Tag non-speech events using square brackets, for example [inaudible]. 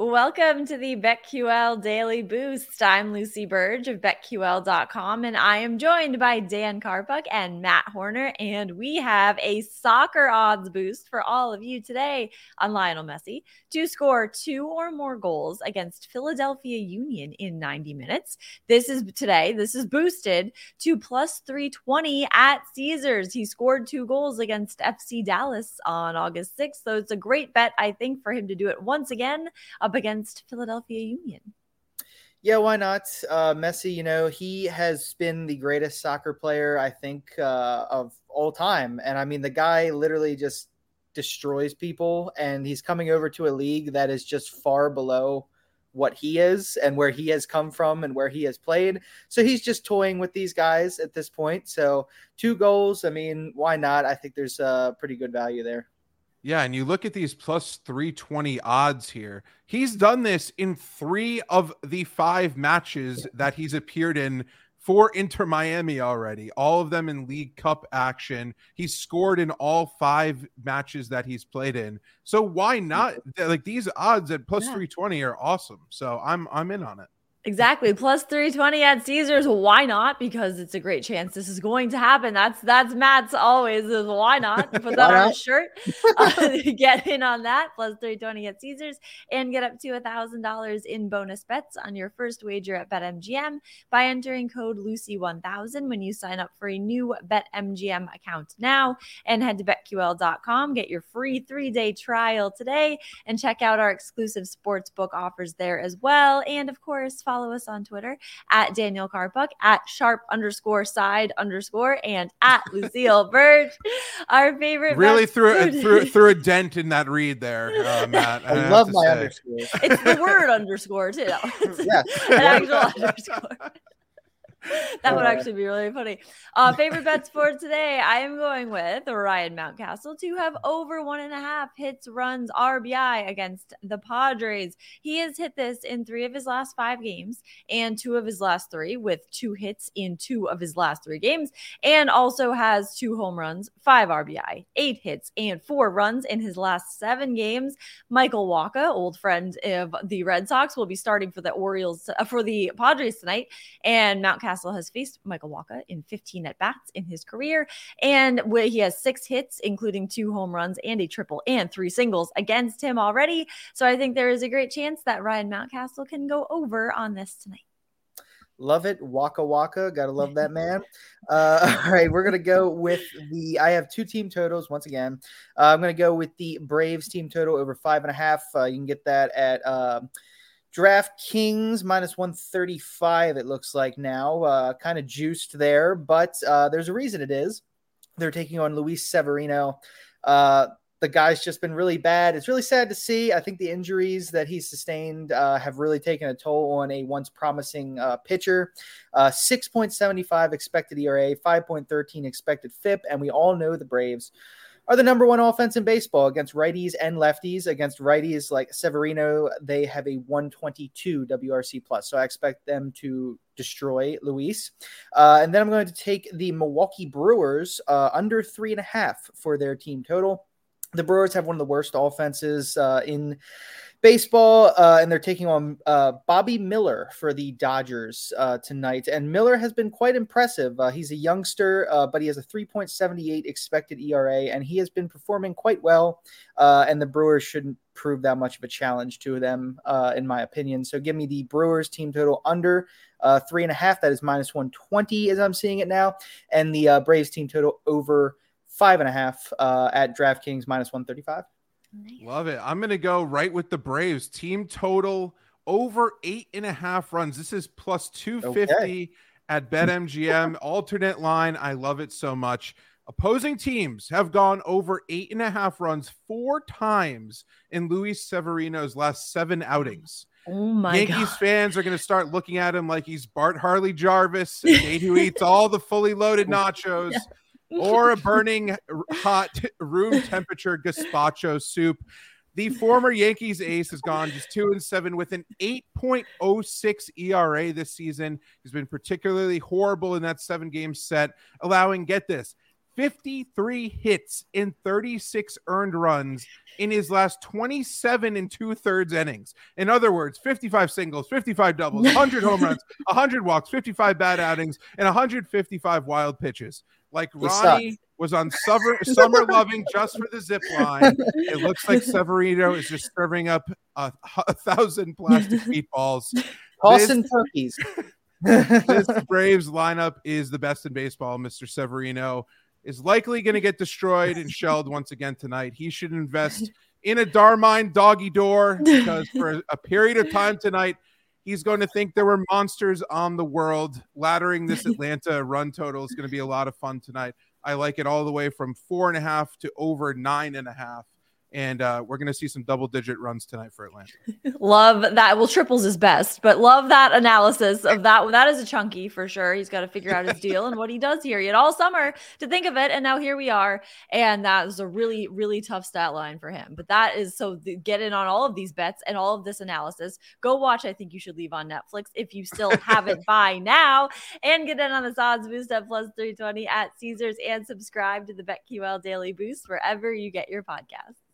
Welcome to the BetQL Daily Boost. I'm Lucy Burge of BetQL.com, and I am joined by Dan Karpuk and Matt Horner. And we have a soccer odds boost for all of you today on Lionel Messi to score two or more goals against Philadelphia Union in 90 minutes. This is today, this is boosted to plus 320 at Caesars. He scored two goals against FC Dallas on August 6th. So it's a great bet, I think, for him to do it once again up against Philadelphia Union. Yeah, why not? Uh, Messi, you know, he has been the greatest soccer player, I think, uh, of all time. And I mean, the guy literally just destroys people, and he's coming over to a league that is just far below what he is and where he has come from and where he has played. So he's just toying with these guys at this point. So two goals, I mean, why not? I think there's a pretty good value there. Yeah, and you look at these plus 320 odds here. He's done this in three of the five matches that he's appeared in for Inter Miami already, all of them in League Cup action. He's scored in all five matches that he's played in. So why not? Like these odds at plus yeah. 320 are awesome. So I'm I'm in on it. Exactly. Plus 320 at Caesars. Why not? Because it's a great chance this is going to happen. That's that's Matt's always is why not? Put [laughs] that on a shirt. Uh, [laughs] get in on that. Plus 320 at Caesars and get up to a thousand dollars in bonus bets on your first wager at BetMGM by entering code Lucy1000 when you sign up for a new BetMGM account now and head to betql.com. Get your free three-day trial today and check out our exclusive sports book offers there as well. And of course, follow us on Twitter at Daniel Karpuk, at sharp underscore side underscore, and at [laughs] Lucille Burge. Our favorite. Really threw, a, threw, threw a [laughs] dent in that read there, uh, [laughs] Matt. I, I love my say. underscore. It's the word underscore, too. yeah. An actual underscore. [laughs] that would actually be really funny. Uh, favorite bets for [laughs] today, I am going with Ryan Mountcastle to have over one and a half hits, runs, RBI against the Padres. He has hit this in three of his last five games and two of his last three, with two hits in two of his last three games, and also has two home runs, five RBI, eight hits, and four runs in his last seven games. Michael Wacha, old friend of the Red Sox, will be starting for the Orioles uh, for the Padres tonight, and Mountcastle Castle has faced Michael Wacha in 15 at bats in his career, and he has six hits, including two home runs and a triple and three singles against him already. So I think there is a great chance that Ryan Mountcastle can go over on this tonight. Love it. Waka Waka. Gotta love that man. Uh, [laughs] all right, we're gonna go with the I have two team totals once again. Uh, I'm gonna go with the Braves team total over five and a half. Uh, you can get that at uh, DraftKings minus 135, it looks like now. Uh, kind of juiced there, but uh, there's a reason it is. They're taking on Luis Severino. Uh, the guy's just been really bad. It's really sad to see. I think the injuries that he's sustained uh, have really taken a toll on a once promising uh, pitcher. Uh, 6.75 expected ERA, 5.13 expected FIP, and we all know the Braves are the number one offense in baseball against righties and lefties. Against righties like Severino, they have a 122 WRC plus. So I expect them to destroy Luis. Uh, and then I'm going to take the Milwaukee Brewers uh, under three and a half for their team total. The Brewers have one of the worst offenses uh, in baseball, uh, and they're taking on uh, Bobby Miller for the Dodgers uh, tonight. And Miller has been quite impressive. Uh, he's a youngster, uh, but he has a 3.78 expected ERA, and he has been performing quite well. Uh, and the Brewers shouldn't prove that much of a challenge to them, in my opinion. So give me the Brewers team total under three and a half. That is minus 120 as I'm seeing it now, and the Braves team total over five and a half uh, at DraftKings minus 135. Nice. Love it. I'm going to go right with the Braves. Team total over eight and a half runs. This is plus 250 okay. at BetMGM. [laughs] Alternate line. I love it so much. Opposing teams have gone over eight and a half runs four times in Luis Severino's last seven outings. Oh my Yankees God. fans are going to start looking at him like he's Bart Harley Jarvis, who eats all the fully loaded [laughs] nachos. Or a [laughs] burning hot room temperature gazpacho soup. The former Yankees ace has gone just two and seven with an 8.06 ERA this season. He's been particularly horrible in that seven game set, allowing, get this, 53 hits in 36 earned runs in his last 27 and two thirds innings. In other words, 55 singles, 55 doubles, 100 home runs, 100 walks, 55 bad outings, and 155 wild pitches. Like Ronnie was on summer, [laughs] summer loving just for the zip line. It looks like [laughs] Severino is just serving up a, a thousand plastic [laughs] meatballs. Tossing turkeys. this Braves lineup is the best in baseball. Mr. Severino is likely going to get destroyed and shelled once again tonight. He should invest in a Darmine doggy door because for a period of time tonight, he's going to think there were monsters on the world. Laddering this [laughs] Atlanta run total is going to be a lot of fun tonight. I like it all the way from four and a half to over nine and a half and uh, we're going to see some double digit runs tonight for Atlanta. [laughs] love that. Well, triples is best, but love that analysis of that. That is a chunky for sure. He's got to figure out his deal and what he does here. He had all summer to think of it, and now here we are. And that was a really, really tough stat line for him. But that is so get in on all of these bets and all of this analysis. Go watch. I think you should leave on Netflix if you still haven't [laughs] by now, and get in on the odds boost at plus three twenty at Caesars, and subscribe to the BetQL Daily Boost wherever you get your podcasts.